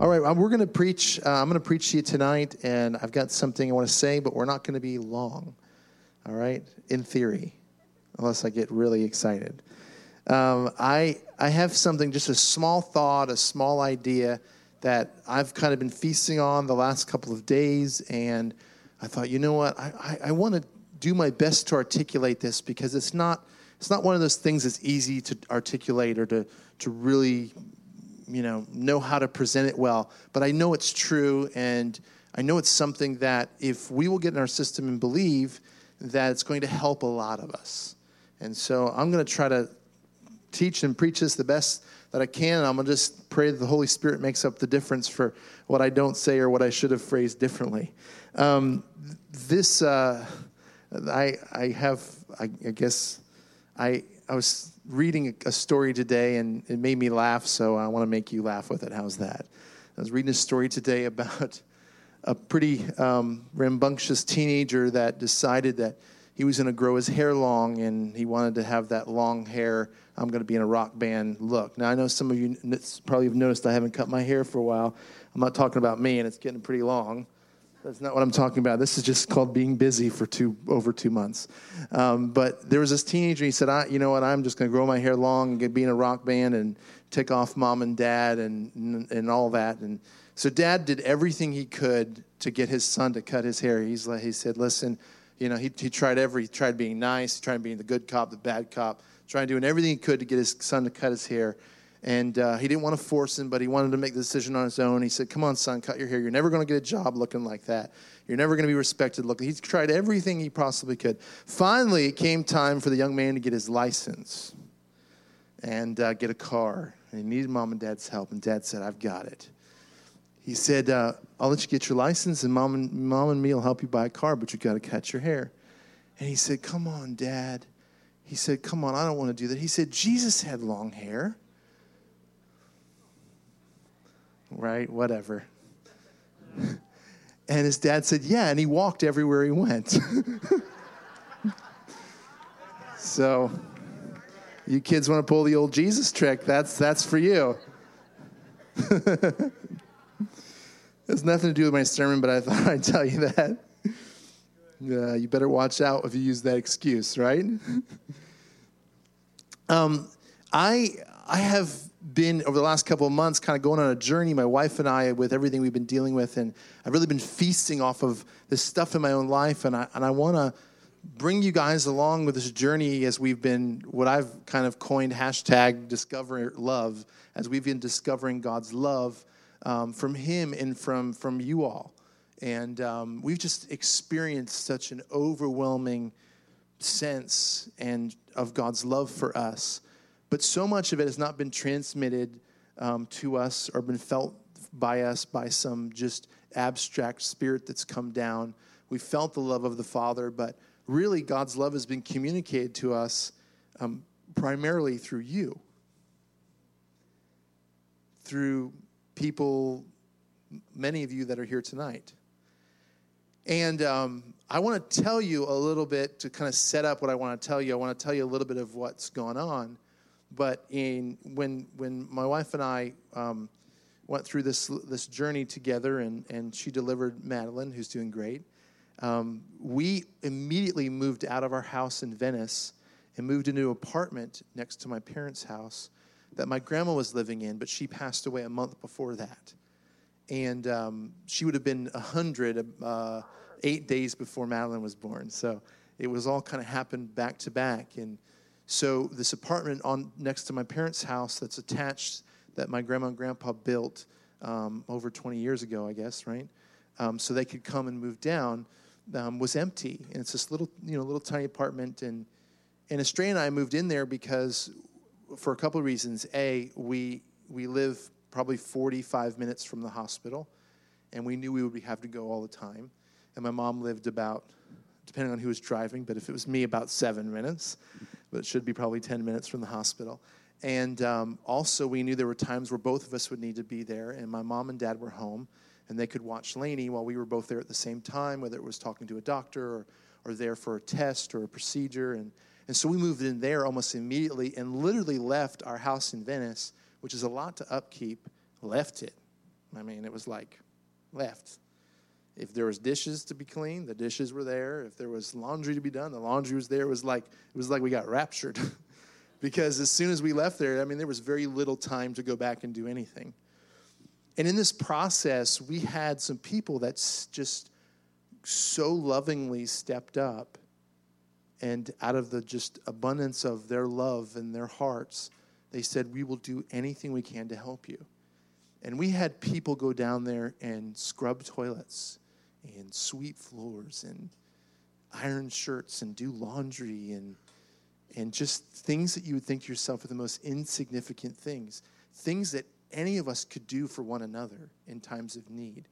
All right, uh, we're going to preach. Uh, I'm going to preach to you tonight, and I've got something I want to say, but we're not going to be long. All right, in theory, unless I get really excited. Um, I I have something, just a small thought, a small idea that I've kind of been feasting on the last couple of days, and I thought, you know what, I, I, I want to do my best to articulate this because it's not it's not one of those things that's easy to articulate or to to really you know know how to present it well but i know it's true and i know it's something that if we will get in our system and believe that it's going to help a lot of us. And so i'm going to try to teach and preach this the best that i can i'm going to just pray that the holy spirit makes up the difference for what i don't say or what i should have phrased differently. Um, this uh, I, I have I, I guess I, I was reading a story today and it made me laugh, so I want to make you laugh with it. How's that? I was reading a story today about a pretty um, rambunctious teenager that decided that he was going to grow his hair long and he wanted to have that long hair. I'm going to be in a rock band look. Now, I know some of you probably have noticed I haven't cut my hair for a while. I'm not talking about me, and it's getting pretty long. That's not what I'm talking about. This is just called being busy for two over two months. Um, but there was this teenager. He said, I, "You know what? I'm just going to grow my hair long and get, be in a rock band and take off mom and dad and, and and all that." And so dad did everything he could to get his son to cut his hair. He's like, he said, "Listen, you know, he he tried every he tried being nice, he tried being the good cop, the bad cop, trying doing everything he could to get his son to cut his hair." And uh, he didn't want to force him, but he wanted to make the decision on his own. He said, Come on, son, cut your hair. You're never going to get a job looking like that. You're never going to be respected looking. He tried everything he possibly could. Finally, it came time for the young man to get his license and uh, get a car. And he needed mom and dad's help. And dad said, I've got it. He said, uh, I'll let you get your license, and mom and, mom and me will help you buy a car, but you've got to cut your hair. And he said, Come on, dad. He said, Come on, I don't want to do that. He said, Jesus had long hair right? Whatever. And his dad said, Yeah, and he walked everywhere he went. so, you kids want to pull the old Jesus trick, that's, that's for you. has nothing to do with my sermon, but I thought I'd tell you that. Uh, you better watch out if you use that excuse, right? um, I I have been over the last couple of months kind of going on a journey my wife and i with everything we've been dealing with and i've really been feasting off of this stuff in my own life and i, and I want to bring you guys along with this journey as we've been what i've kind of coined hashtag discover love as we've been discovering god's love um, from him and from from you all. And um, we've just experienced such an overwhelming sense and of god's love for us but so much of it has not been transmitted um, to us or been felt by us by some just abstract spirit that's come down. We felt the love of the Father, but really God's love has been communicated to us um, primarily through you, through people, many of you that are here tonight. And um, I want to tell you a little bit to kind of set up what I want to tell you. I want to tell you a little bit of what's gone on. But in when when my wife and I um, went through this this journey together, and and she delivered Madeline, who's doing great. Um, we immediately moved out of our house in Venice and moved into an apartment next to my parents' house that my grandma was living in, but she passed away a month before that. And um, she would have been 100 uh, eight days before Madeline was born. So it was all kind of happened back to back. And so this apartment on next to my parents' house that's attached that my grandma and grandpa built um, over 20 years ago, I guess, right? Um, so they could come and move down um, was empty, and it's this little, you know, little tiny apartment. And and Estrella and I moved in there because, for a couple of reasons. A, we we live probably 45 minutes from the hospital, and we knew we would have to go all the time. And my mom lived about, depending on who was driving, but if it was me, about seven minutes but it should be probably 10 minutes from the hospital. And um, also, we knew there were times where both of us would need to be there, and my mom and dad were home, and they could watch Lainey while we were both there at the same time, whether it was talking to a doctor or, or there for a test or a procedure. And, and so we moved in there almost immediately and literally left our house in Venice, which is a lot to upkeep, left it I mean, it was like left. If there was dishes to be cleaned, the dishes were there. If there was laundry to be done, the laundry was there. It was like it was like we got raptured. because as soon as we left there, I mean, there was very little time to go back and do anything. And in this process, we had some people that just so lovingly stepped up and out of the just abundance of their love and their hearts, they said, We will do anything we can to help you. And we had people go down there and scrub toilets and sweep floors and iron shirts and do laundry and and just things that you would think to yourself are the most insignificant things, things that any of us could do for one another in times of need.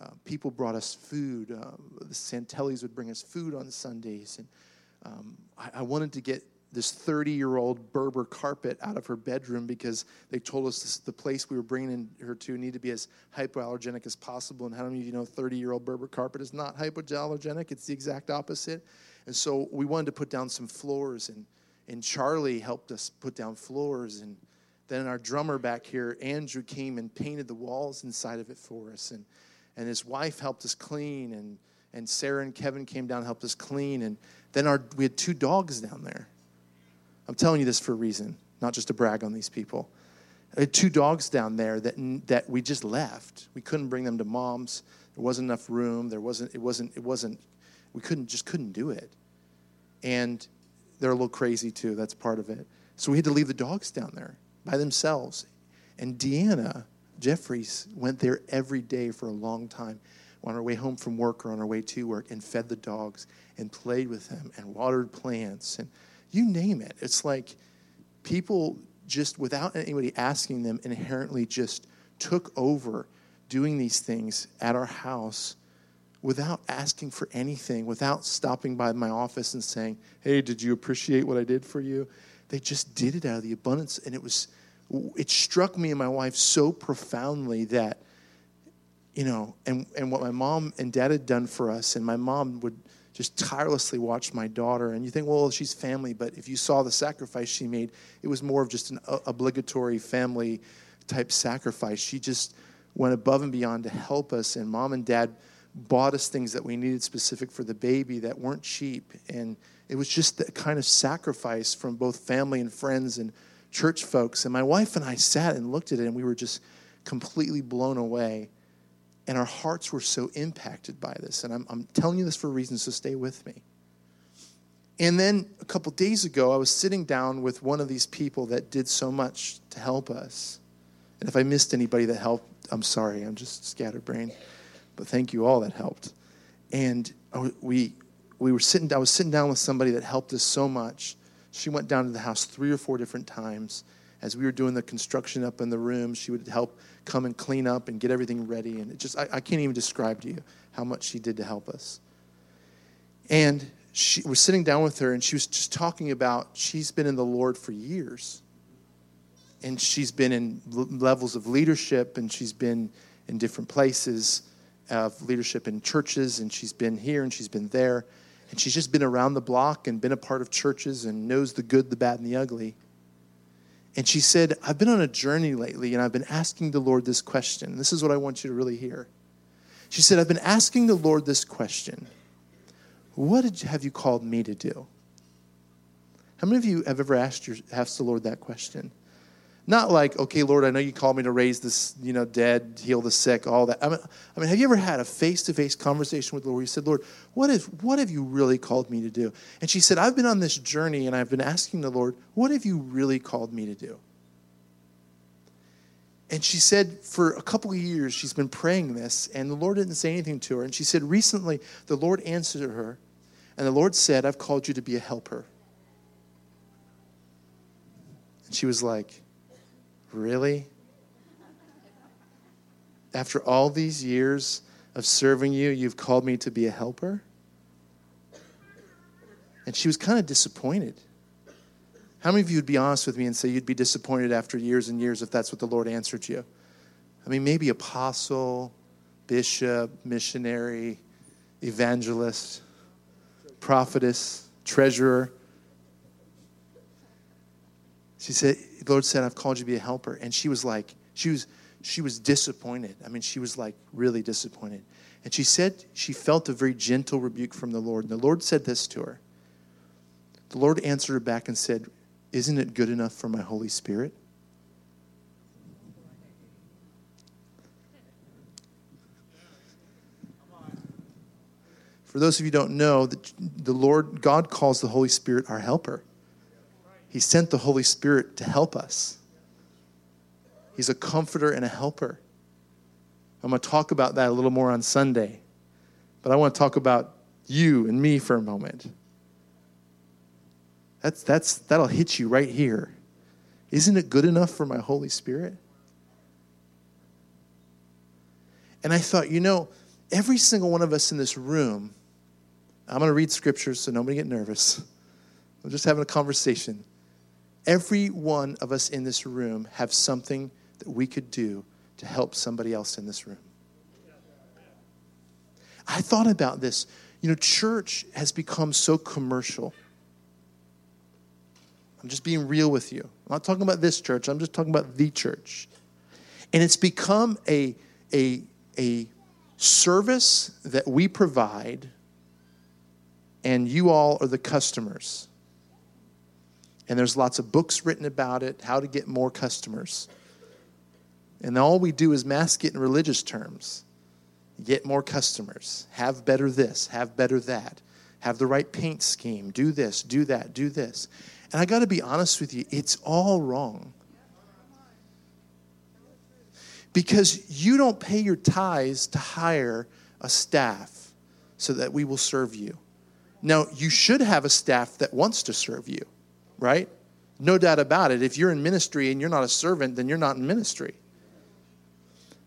Uh, people brought us food. Uh, the Santellis would bring us food on Sundays. And um, I, I, wanted to get this 30 year old Berber carpet out of her bedroom because they told us this, the place we were bringing her to needed to be as hypoallergenic as possible. And how many of you know 30 year old Berber carpet is not hypoallergenic? It's the exact opposite. And so we wanted to put down some floors, and, and Charlie helped us put down floors. And then our drummer back here, Andrew, came and painted the walls inside of it for us. And, and his wife helped us clean. And, and Sarah and Kevin came down and helped us clean. And then our, we had two dogs down there. I'm telling you this for a reason, not just to brag on these people. I had two dogs down there that, that we just left. We couldn't bring them to mom's. There wasn't enough room. There wasn't, it wasn't, it wasn't, we couldn't, just couldn't do it. And they're a little crazy too. That's part of it. So we had to leave the dogs down there by themselves. And Deanna Jeffries went there every day for a long time on our way home from work or on our way to work and fed the dogs and played with them and watered plants and you name it. It's like people just without anybody asking them inherently just took over doing these things at our house without asking for anything, without stopping by my office and saying, Hey, did you appreciate what I did for you? They just did it out of the abundance. And it was, it struck me and my wife so profoundly that, you know, and, and what my mom and dad had done for us, and my mom would just tirelessly watch my daughter. And you think, well, she's family, but if you saw the sacrifice she made, it was more of just an obligatory family type sacrifice. She just went above and beyond to help us, and mom and dad bought us things that we needed specific for the baby that weren't cheap. And it was just the kind of sacrifice from both family and friends and church folks. And my wife and I sat and looked at it, and we were just completely blown away. And our hearts were so impacted by this. And I'm, I'm telling you this for a reason, so stay with me. And then a couple days ago, I was sitting down with one of these people that did so much to help us. And if I missed anybody that helped, I'm sorry, I'm just scatterbrained but thank you all that helped. And oh, we, we were sitting, I was sitting down with somebody that helped us so much. She went down to the house three or four different times. As we were doing the construction up in the room, she would help come and clean up and get everything ready. And it just, I, I can't even describe to you how much she did to help us. And she was sitting down with her, and she was just talking about she's been in the Lord for years. And she's been in levels of leadership, and she's been in different places of leadership in churches, and she's been here and she's been there. And she's just been around the block and been a part of churches and knows the good, the bad, and the ugly. And she said, I've been on a journey lately and I've been asking the Lord this question. This is what I want you to really hear. She said, I've been asking the Lord this question What did, have you called me to do? How many of you have ever asked, your, asked the Lord that question? Not like, okay, Lord, I know you called me to raise this, you know, dead, heal the sick, all that. I mean, I mean have you ever had a face-to-face conversation with the Lord you said, Lord, what, if, what have you really called me to do? And she said, I've been on this journey and I've been asking the Lord, what have you really called me to do? And she said, for a couple of years, she's been praying this, and the Lord didn't say anything to her. And she said, recently, the Lord answered her, and the Lord said, I've called you to be a helper. And she was like, Really? After all these years of serving you, you've called me to be a helper? And she was kind of disappointed. How many of you would be honest with me and say you'd be disappointed after years and years if that's what the Lord answered you? I mean, maybe apostle, bishop, missionary, evangelist, prophetess, treasurer. She said, the Lord said, I've called you to be a helper. And she was like, she was, she was disappointed. I mean, she was like really disappointed. And she said she felt a very gentle rebuke from the Lord. And the Lord said this to her. The Lord answered her back and said, Isn't it good enough for my Holy Spirit? For those of you who don't know, the Lord, God calls the Holy Spirit our helper. He sent the Holy Spirit to help us. He's a comforter and a helper. I'm going to talk about that a little more on Sunday. But I want to talk about you and me for a moment. That's, that's, that'll hit you right here. Isn't it good enough for my Holy Spirit? And I thought, you know, every single one of us in this room, I'm going to read scriptures so nobody get nervous. I'm just having a conversation. Every one of us in this room have something that we could do to help somebody else in this room. I thought about this. You know, church has become so commercial. I'm just being real with you. I'm not talking about this church, I'm just talking about the church. And it's become a, a, a service that we provide, and you all are the customers. And there's lots of books written about it, how to get more customers. And all we do is mask it in religious terms. Get more customers, have better this, have better that, have the right paint scheme, do this, do that, do this. And I got to be honest with you, it's all wrong. Because you don't pay your tithes to hire a staff so that we will serve you. Now, you should have a staff that wants to serve you, right? No doubt about it. If you're in ministry and you're not a servant, then you're not in ministry.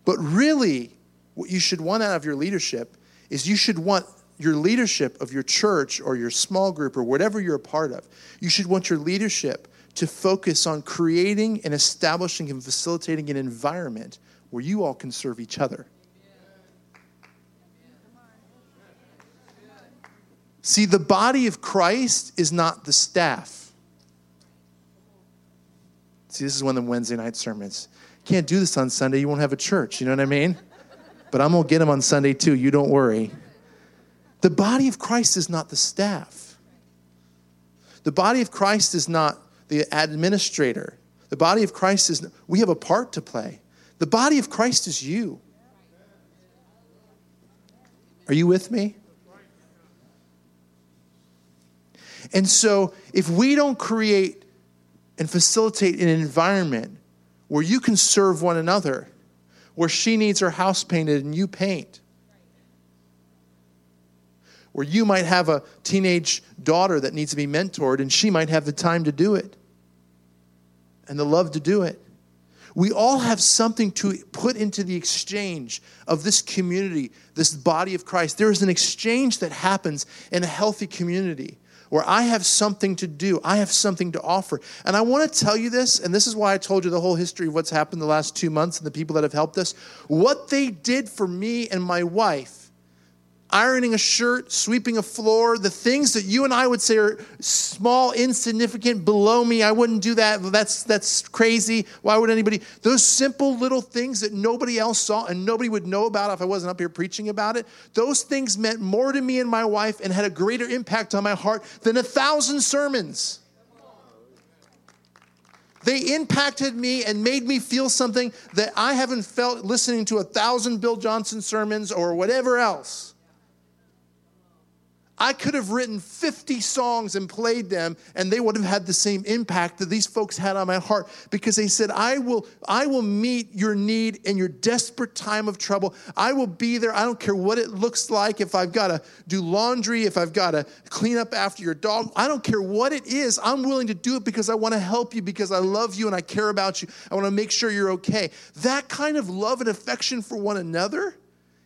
But really, what you should want out of your leadership is you should want your leadership of your church or your small group or whatever you're a part of, you should want your leadership to focus on creating and establishing and facilitating an environment where you all can serve each other. See, the body of Christ is not the staff. See, this is one of the Wednesday night sermons. Can't do this on Sunday, you won't have a church, you know what I mean? But I'm going to get them on Sunday too, you don't worry. The body of Christ is not the staff. The body of Christ is not the administrator. The body of Christ is, we have a part to play. The body of Christ is you. Are you with me? And so, if we don't create and facilitate an environment where you can serve one another, where she needs her house painted and you paint, where you might have a teenage daughter that needs to be mentored and she might have the time to do it and the love to do it. We all have something to put into the exchange of this community, this body of Christ. There is an exchange that happens in a healthy community where I have something to do, I have something to offer. And I want to tell you this, and this is why I told you the whole history of what's happened the last two months and the people that have helped us. What they did for me and my wife ironing a shirt, sweeping a floor, the things that you and I would say are small, insignificant, below me. I wouldn't do that. That's, that's crazy. Why would anybody? Those simple little things that nobody else saw and nobody would know about if I wasn't up here preaching about it, those things meant more to me and my wife and had a greater impact on my heart than a thousand sermons. They impacted me and made me feel something that I haven't felt listening to a thousand Bill Johnson sermons or whatever else. I could have written 50 songs and played them, and they would have had the same impact that these folks had on my heart because they said, I will, I will meet your need in your desperate time of trouble. I will be there. I don't care what it looks like. If I've got to do laundry, if I've got to clean up after your dog, I don't care what it is. I'm willing to do it because I want to help you, because I love you and I care about you. I want to make sure you're okay. That kind of love and affection for one another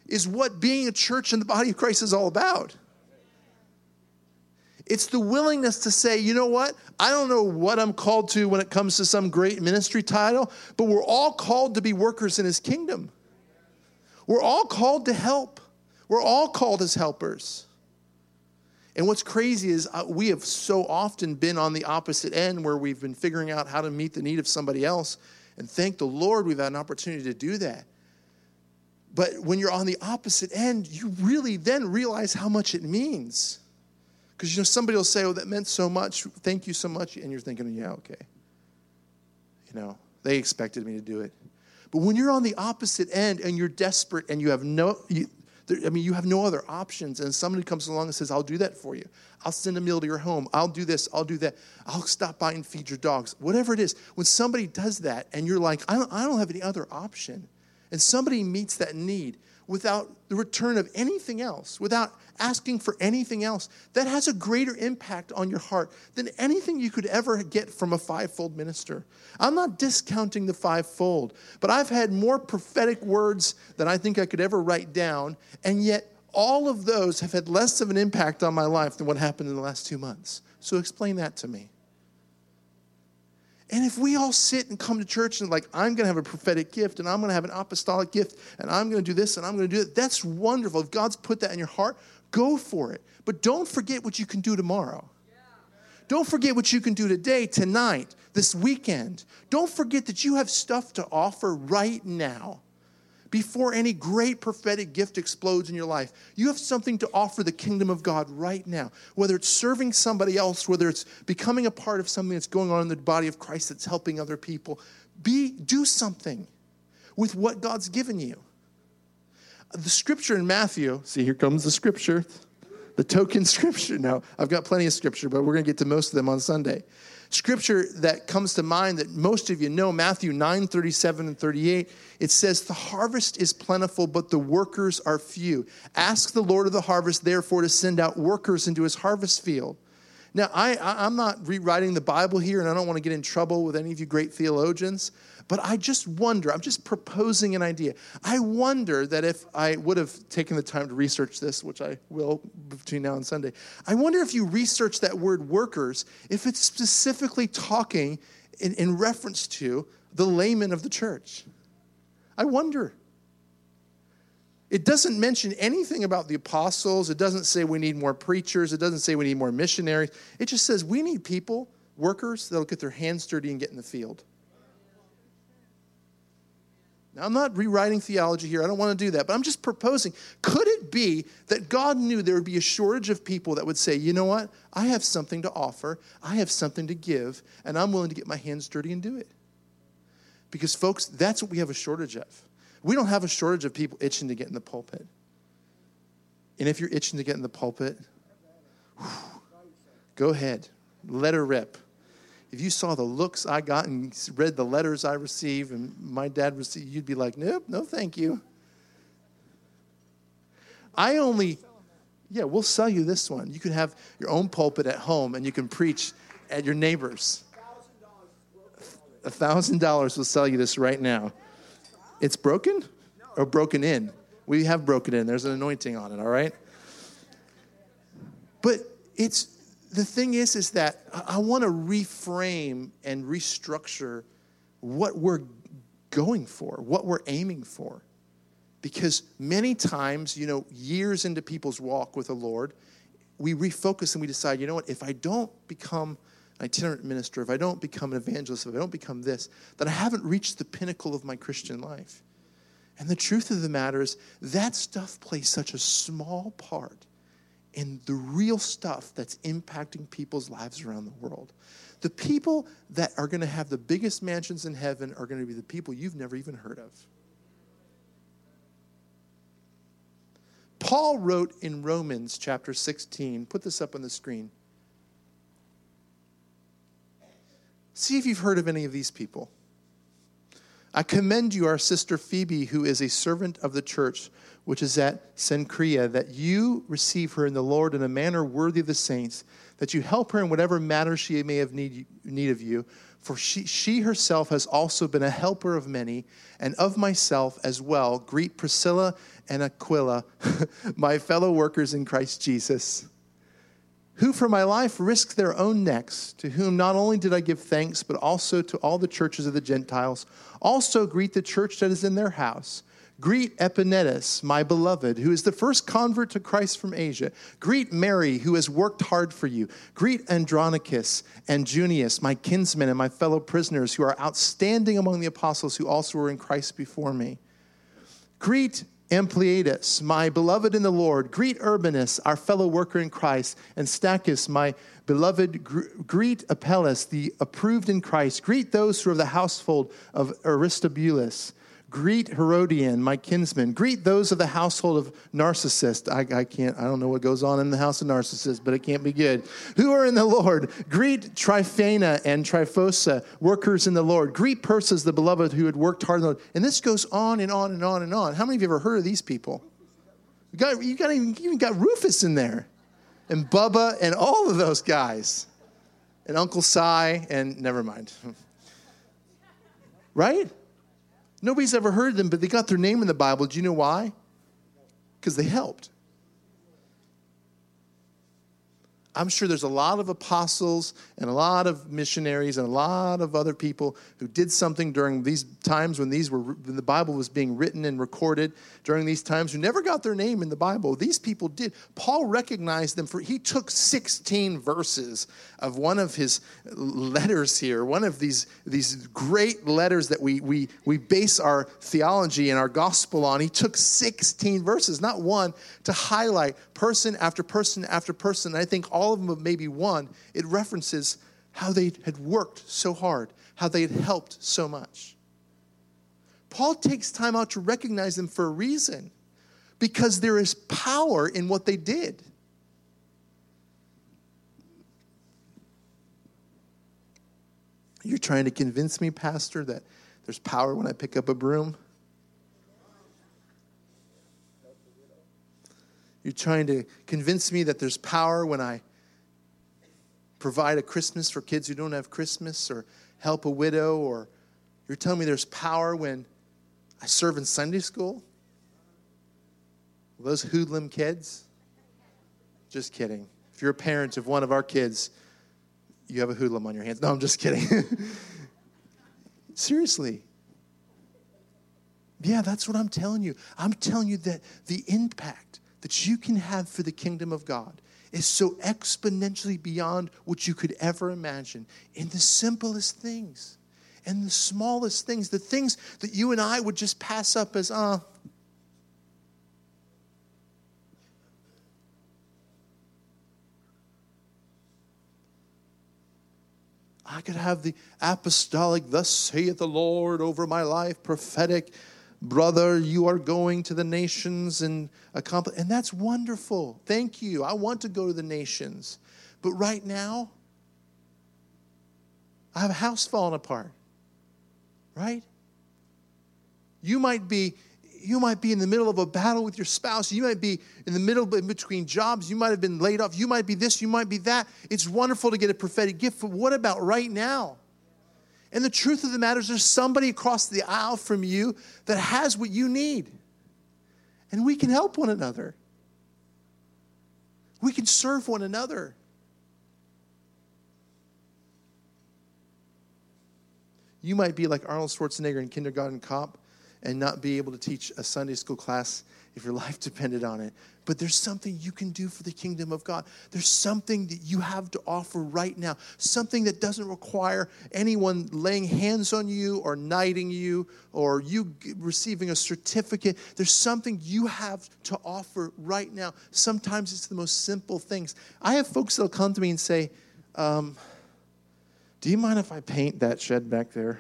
is what being a church in the body of Christ is all about. It's the willingness to say, you know what? I don't know what I'm called to when it comes to some great ministry title, but we're all called to be workers in his kingdom. We're all called to help. We're all called as helpers. And what's crazy is uh, we have so often been on the opposite end where we've been figuring out how to meet the need of somebody else And thank the Lord we've had an opportunity to do that. But when you're on the opposite end, you really then realize how much it means. Because you know somebody will say, "Oh, that meant so much. Thank you so much," and you're thinking, "Yeah, okay." You know, they expected me to do it. But when you're on the opposite end and you're desperate and you have no, you, there, I mean, you have no other options, and somebody comes along and says, "I'll do that for you. I'll send a meal to your home. I'll do this. I'll do that. I'll stop by and feed your dogs. Whatever it is." When somebody does that, and you're like, "I don't, I don't have any other option," and somebody meets that need without the return of anything else, without asking for anything else, that has a greater impact on your heart than anything you could ever get from a fivefold minister. I'm not discounting the fivefold, but I've had more prophetic words than I think I could ever write down, and yet all of those have had less of an impact on my life than what happened in the last two months. So explain that to me. And if we all sit and come to church and like, I'm going to have a prophetic gift and I'm going to have an apostolic gift and I'm going to do this and I'm going to do that, that's wonderful. If God's put that in your heart, go for it. But don't forget what you can do tomorrow. Don't forget what you can do today, tonight, this weekend. Don't forget that you have stuff to offer right now before any great prophetic gift explodes in your life. You have something to offer the kingdom of God right now. Whether it's serving somebody else, whether it's becoming a part of something that's going on in the body of Christ that's helping other people, be do something with what God's given you. The scripture in Matthew, see here comes the scripture. The token scripture. Now, I've got plenty of scripture, but we're going to get to most of them on Sunday scripture that comes to mind that most of you know matthew 9 37 and 38 it says the harvest is plentiful but the workers are few. Ask the lord of the harvest therefore to send out workers into his harvest field. Now I, I i'm not rewriting the bible here and i don't want to get in trouble with any of you great theologians but I just wonder, I'm just proposing an idea. I wonder that if I would have taken the time to research this, which I will between now and Sunday, I wonder if you research that word workers, if it's specifically talking in, in reference to the laymen of the church. I wonder. It doesn't mention anything about the apostles. It doesn't say we need more preachers. It doesn't say we need more missionaries. It just says we need people, workers, that'll get their hands dirty and get in the field. Now, I'm not rewriting theology here. I don't want to do that. But I'm just proposing could it be that God knew there would be a shortage of people that would say, you know what? I have something to offer, I have something to give, and I'm willing to get my hands dirty and do it? Because, folks, that's what we have a shortage of. We don't have a shortage of people itching to get in the pulpit. And if you're itching to get in the pulpit, whew, go ahead, let her rip if you saw the looks I got and read the letters I received and my dad received, you'd be like, nope, no, thank you. I only, yeah, we'll sell you this one. You can have your own pulpit at home and you can preach at your neighbors. A thousand dollars will sell you this right now. It's broken or broken in? We have broken in. There's an anointing on it, all right? But it's the thing is, is that I want to reframe and restructure what we're going for, what we're aiming for. Because many times, you know, years into people's walk with the Lord, we refocus and we decide, you know what, if I don't become an itinerant minister, if I don't become an evangelist, if I don't become this, then I haven't reached the pinnacle of my Christian life. And the truth of the matter is, that stuff plays such a small part in the real stuff that's impacting people's lives around the world. The people that are going to have the biggest mansions in heaven are going to be the people you've never even heard of. Paul wrote in Romans chapter 16, put this up on the screen. See if you've heard of any of these people. I commend you, our sister Phoebe, who is a servant of the church which is at Cenchrea, that you receive her in the Lord in a manner worthy of the saints, that you help her in whatever matter she may have need, need of you. For she, she herself has also been a helper of many, and of myself as well. Greet Priscilla and Aquila, my fellow workers in Christ Jesus, who for my life risked their own necks, to whom not only did I give thanks, but also to all the churches of the Gentiles. Also greet the church that is in their house. Greet Epaenetus, my beloved, who is the first convert to Christ from Asia. Greet Mary, who has worked hard for you. Greet Andronicus and Junius, my kinsmen and my fellow prisoners, who are outstanding among the apostles who also were in Christ before me. Greet Ampliatus, my beloved in the Lord. Greet Urbanus, our fellow worker in Christ, and Stachys, my beloved. Greet Apelles, the approved in Christ. Greet those who are of the household of Aristobulus. Greet Herodion, my kinsman. Greet those of the household of Narcissus. I, I, can't, I don't know what goes on in the house of Narcissus, but it can't be good. Who are in the Lord? Greet Tryphena and Tryphosa, workers in the Lord. Greet Persis, the beloved who had worked hard in the Lord. And this goes on and on and on and on. How many of you ever heard of these people? You got, you got even, you even got Rufus in there, and Bubba, and all of those guys, and Uncle Si, and never mind. right? Nobody's ever heard them, but they got their name in the Bible. Do you know why? Because they helped. I'm sure there's a lot of apostles and a lot of missionaries and a lot of other people who did something during these times when these were when the Bible was being written and recorded during these times who never got their name in the Bible. These people did. Paul recognized them for he took 16 verses of one of his letters here, one of these these great letters that we we we base our theology and our gospel on. He took 16 verses, not one, to highlight person after person after person. And I think all of them, but maybe one, it references how they had worked so hard, how they had helped so much. Paul takes time out to recognize them for a reason because there is power in what they did. You're trying to convince me, Pastor, that there's power when I pick up a broom? You're trying to convince me that there's power when I provide a Christmas for kids who don't have Christmas or help a widow, or you're telling me there's power when I serve in Sunday school? Those hoodlum kids? Just kidding. If you're a parent of one of our kids, you have a hoodlum on your hands. No, I'm just kidding. Seriously. Yeah, that's what I'm telling you. I'm telling you that the impact that you can have for the kingdom of God is so exponentially beyond what you could ever imagine in the simplest things and the smallest things, the things that you and I would just pass up as, ah. Uh, I could have the apostolic, thus saith the Lord over my life, prophetic brother, you are going to the nations and accomplish. And that's wonderful. Thank you. I want to go to the nations. But right now, I have a house falling apart. Right? You might be you might be in the middle of a battle with your spouse. You might be in the middle in between jobs. You might have been laid off. You might be this, you might be that. It's wonderful to get a prophetic gift, but what about right now? And the truth of the matter is, there's somebody across the aisle from you that has what you need. And we can help one another. We can serve one another. You might be like Arnold Schwarzenegger in Kindergarten Cop and not be able to teach a Sunday school class if your life depended on it. But there's something you can do for the kingdom of God. There's something that you have to offer right now, something that doesn't require anyone laying hands on you or knighting you or you receiving a certificate. There's something you have to offer right now. Sometimes it's the most simple things. I have folks that'll come to me and say, um, Do you mind if I paint that shed back there?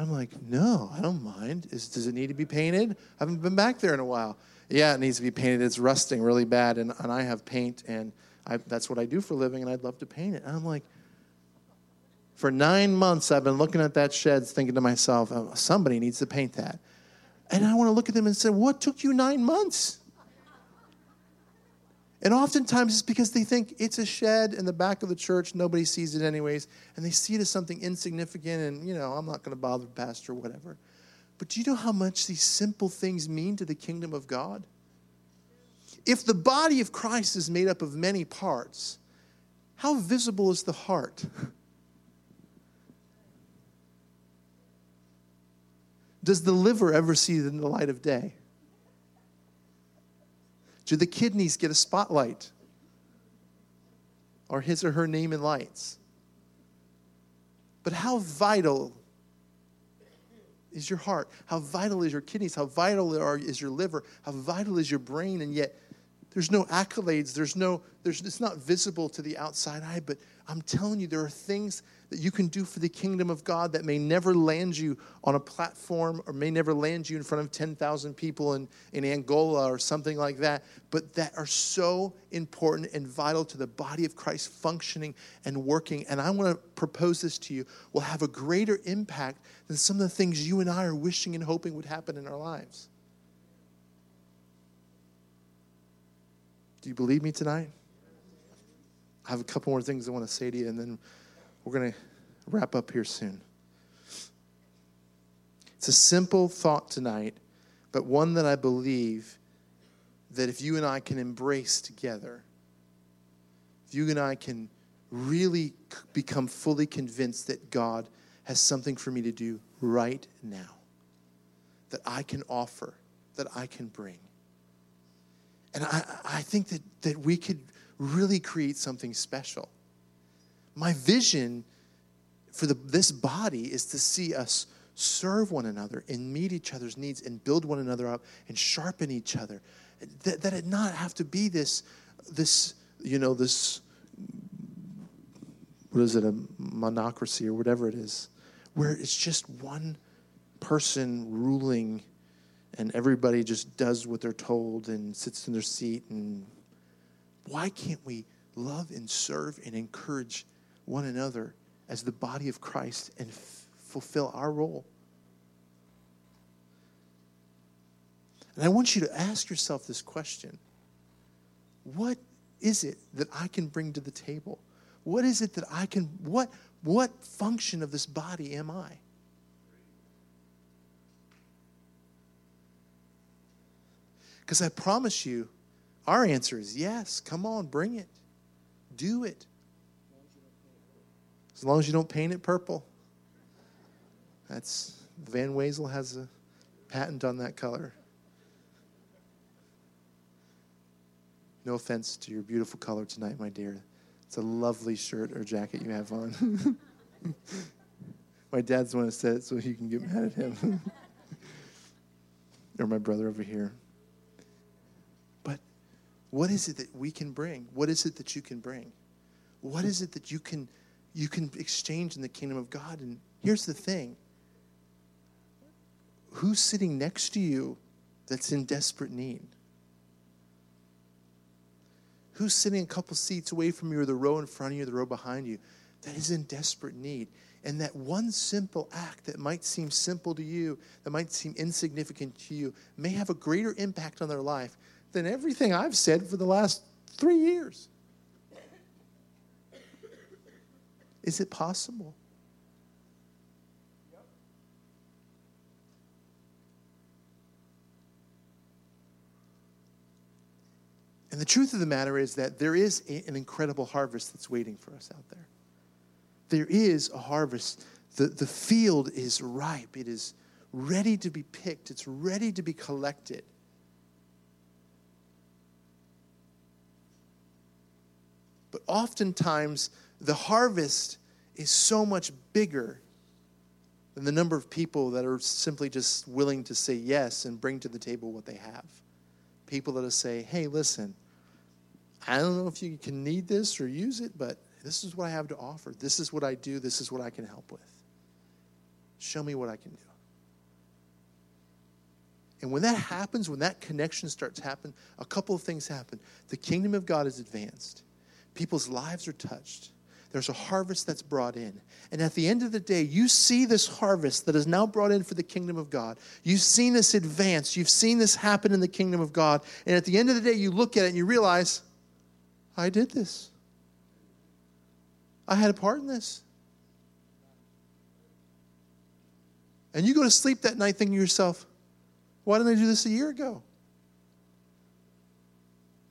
I'm like, no, I don't mind. Is, does it need to be painted? I haven't been back there in a while. Yeah, it needs to be painted. It's rusting really bad, and, and I have paint, and I, that's what I do for a living, and I'd love to paint it. And I'm like, for nine months, I've been looking at that shed, thinking to myself, oh, somebody needs to paint that. And I want to look at them and say, what took you nine months? And oftentimes it's because they think it's a shed in the back of the church, nobody sees it anyways, and they see it as something insignificant and, you know, I'm not going to bother the pastor or whatever. But do you know how much these simple things mean to the kingdom of God? If the body of Christ is made up of many parts, how visible is the heart? Does the liver ever see the light of day? Do the kidneys get a spotlight? Or his or her name in lights? But how vital is your heart? How vital is your kidneys? How vital is your liver? How vital is your brain? And yet, there's no accolades. There's no, there's, it's not visible to the outside eye, but I'm telling you, there are things that you can do for the kingdom of God that may never land you on a platform or may never land you in front of 10,000 people in, in Angola or something like that, but that are so important and vital to the body of Christ functioning and working. And I want to propose this to you will have a greater impact than some of the things you and I are wishing and hoping would happen in our lives. Do you believe me tonight? I have a couple more things I want to say to you, and then we're going to wrap up here soon. It's a simple thought tonight, but one that I believe that if you and I can embrace together, if you and I can really become fully convinced that God has something for me to do right now, that I can offer, that I can bring. And I, I think that, that we could really create something special. My vision for the, this body is to see us serve one another and meet each other's needs and build one another up and sharpen each other. That, that it not have to be this, this, you know, this, what is it, a monocracy or whatever it is, where it's just one person ruling and everybody just does what they're told and sits in their seat and why can't we love and serve and encourage one another as the body of Christ and f- fulfill our role. And I want you to ask yourself this question What is it that I can bring to the table? What is it that I can, what, what function of this body am I? Because I promise you, our answer is yes. Come on, bring it. Do it. As long as you don't paint it purple. That's Van Wezel has a patent on that color. No offense to your beautiful color tonight, my dear. It's a lovely shirt or jacket you have on. my dad's the one said it, so you can get mad at him. or my brother over here. But what is it that we can bring? What is it that you can bring? What is it that you can you can exchange in the kingdom of God. And here's the thing who's sitting next to you that's in desperate need? Who's sitting a couple seats away from you, or the row in front of you, or the row behind you, that is in desperate need? And that one simple act that might seem simple to you, that might seem insignificant to you, may have a greater impact on their life than everything I've said for the last three years. Is it possible? And the truth of the matter is that there is a, an incredible harvest that's waiting for us out there. There is a harvest. The, the field is ripe, it is ready to be picked, it's ready to be collected. But oftentimes, the harvest is so much bigger than the number of people that are simply just willing to say yes and bring to the table what they have. People that will say, hey, listen, I don't know if you can need this or use it, but this is what I have to offer. This is what I do. This is what I can help with. Show me what I can do. And when that happens, when that connection starts happening, a couple of things happen. The kingdom of God is advanced, people's lives are touched there's a harvest that's brought in. And at the end of the day, you see this harvest that is now brought in for the kingdom of God. You've seen this advance. You've seen this happen in the kingdom of God. And at the end of the day, you look at it and you realize, I did this. I had a part in this. And you go to sleep that night thinking to yourself, why didn't I do this a year ago?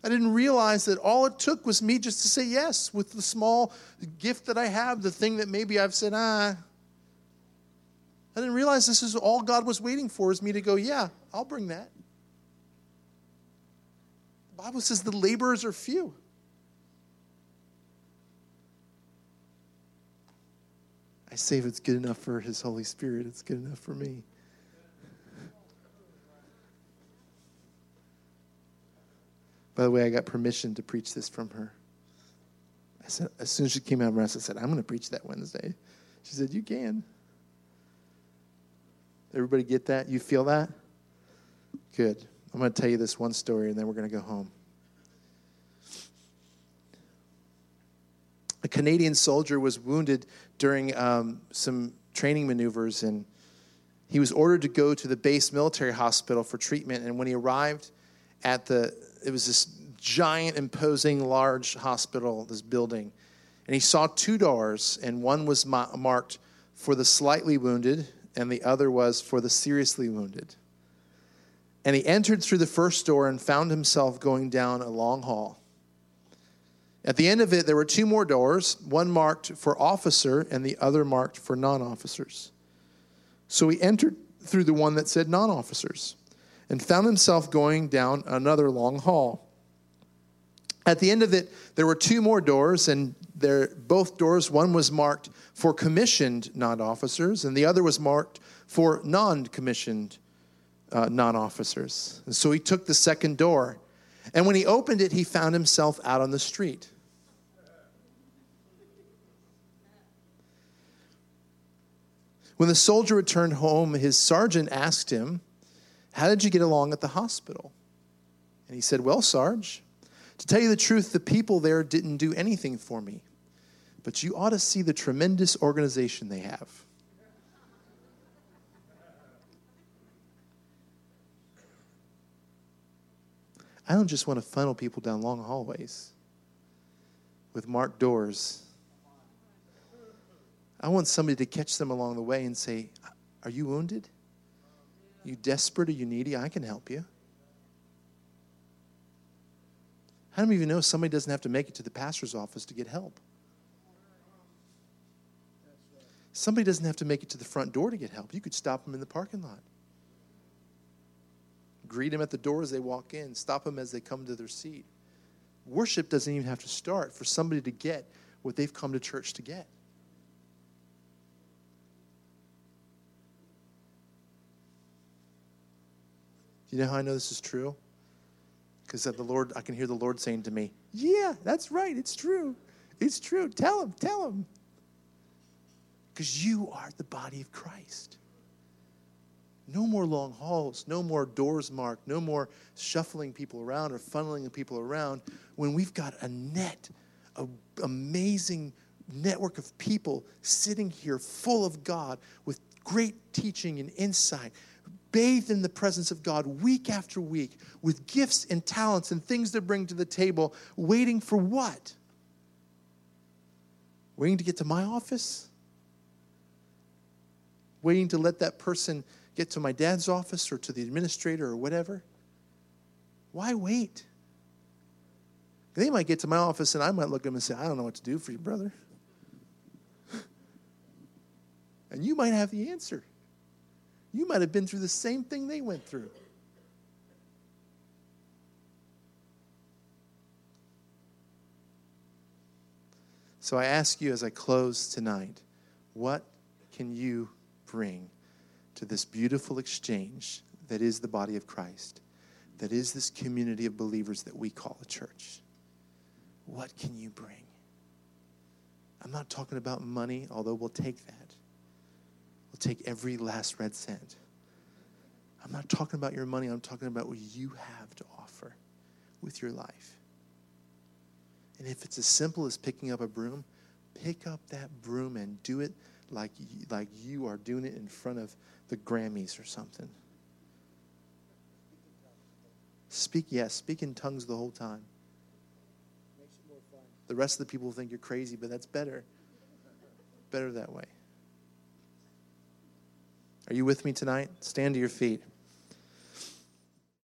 I didn't realize that all it took was me just to say yes with the small gift that I have, the thing that maybe I've said, ah, I didn't realize this is all God was waiting for is me to go, yeah, I'll bring that. The Bible says the laborers are few. I say if it's good enough for His Holy Spirit, it's good enough for me. By the way, I got permission to preach this from her. I said, as soon as she came out of rest, I said, I'm going to preach that Wednesday. She said, You can. Everybody get that? You feel that? Good. I'm going to tell you this one story and then we're going to go home. A Canadian soldier was wounded during um, some training maneuvers and he was ordered to go to the base military hospital for treatment. And when he arrived at the, it was this giant, imposing, large hospital, this building. And he saw two doors, and one was ma- marked for the slightly wounded, and the other was for the seriously wounded. And he entered through the first door and found himself going down a long hall. At the end of it, there were two more doors, one marked for officer and the other marked for non officers. So he entered through the one that said non officers and found himself going down another long hall. At the end of it, there were two more doors, and there, both doors, one was marked for commissioned non officers, and the other was marked for non commissioned uh, non officers. And so he took the second door, and when he opened it, he found himself out on the street. When the soldier returned home, his sergeant asked him, How did you get along at the hospital? And he said, Well, Sarge, to tell you the truth, the people there didn't do anything for me. But you ought to see the tremendous organization they have. I don't just want to funnel people down long hallways with marked doors. I want somebody to catch them along the way and say, Are you wounded? You desperate? Are you needy? I can help you. How do of even know somebody doesn't have to make it to the pastor's office to get help? Somebody doesn't have to make it to the front door to get help. You could stop them in the parking lot. Greet them at the door as they walk in, stop them as they come to their seat. Worship doesn't even have to start for somebody to get what they've come to church to get. You know how I know this is true? Because the Lord, I can hear the Lord saying to me, Yeah, that's right. It's true. It's true. Tell him, tell him. Because you are the body of Christ. No more long halls, no more doors marked, no more shuffling people around or funneling people around when we've got a net, an amazing network of people sitting here full of God with great teaching and insight, bathed in the presence of God week after week with gifts and talents and things to bring to the table, waiting for what? Waiting to get to my office? Waiting to let that person get to my dad's office or to the administrator or whatever? Why wait? They might get to my office and I might look at them and say, I don't know what to do for you, brother. and you might have the answer. You might have been through the same thing they went through. So I ask you as I close tonight, what can you bring to this beautiful exchange that is the body of Christ, that is this community of believers that we call a church? What can you bring? I'm not talking about money, although we'll take that will take every last red cent. I'm not talking about your money, I'm talking about what you have to offer with your life. And if it's as simple as picking up a broom, pick up that broom and do it like, like you are doing it in front of the Grammys or something. Speak, yes, speak in tongues the whole time. The rest of the people think you're crazy, but that's better. Better that way. Are you with me tonight? Stand to your feet.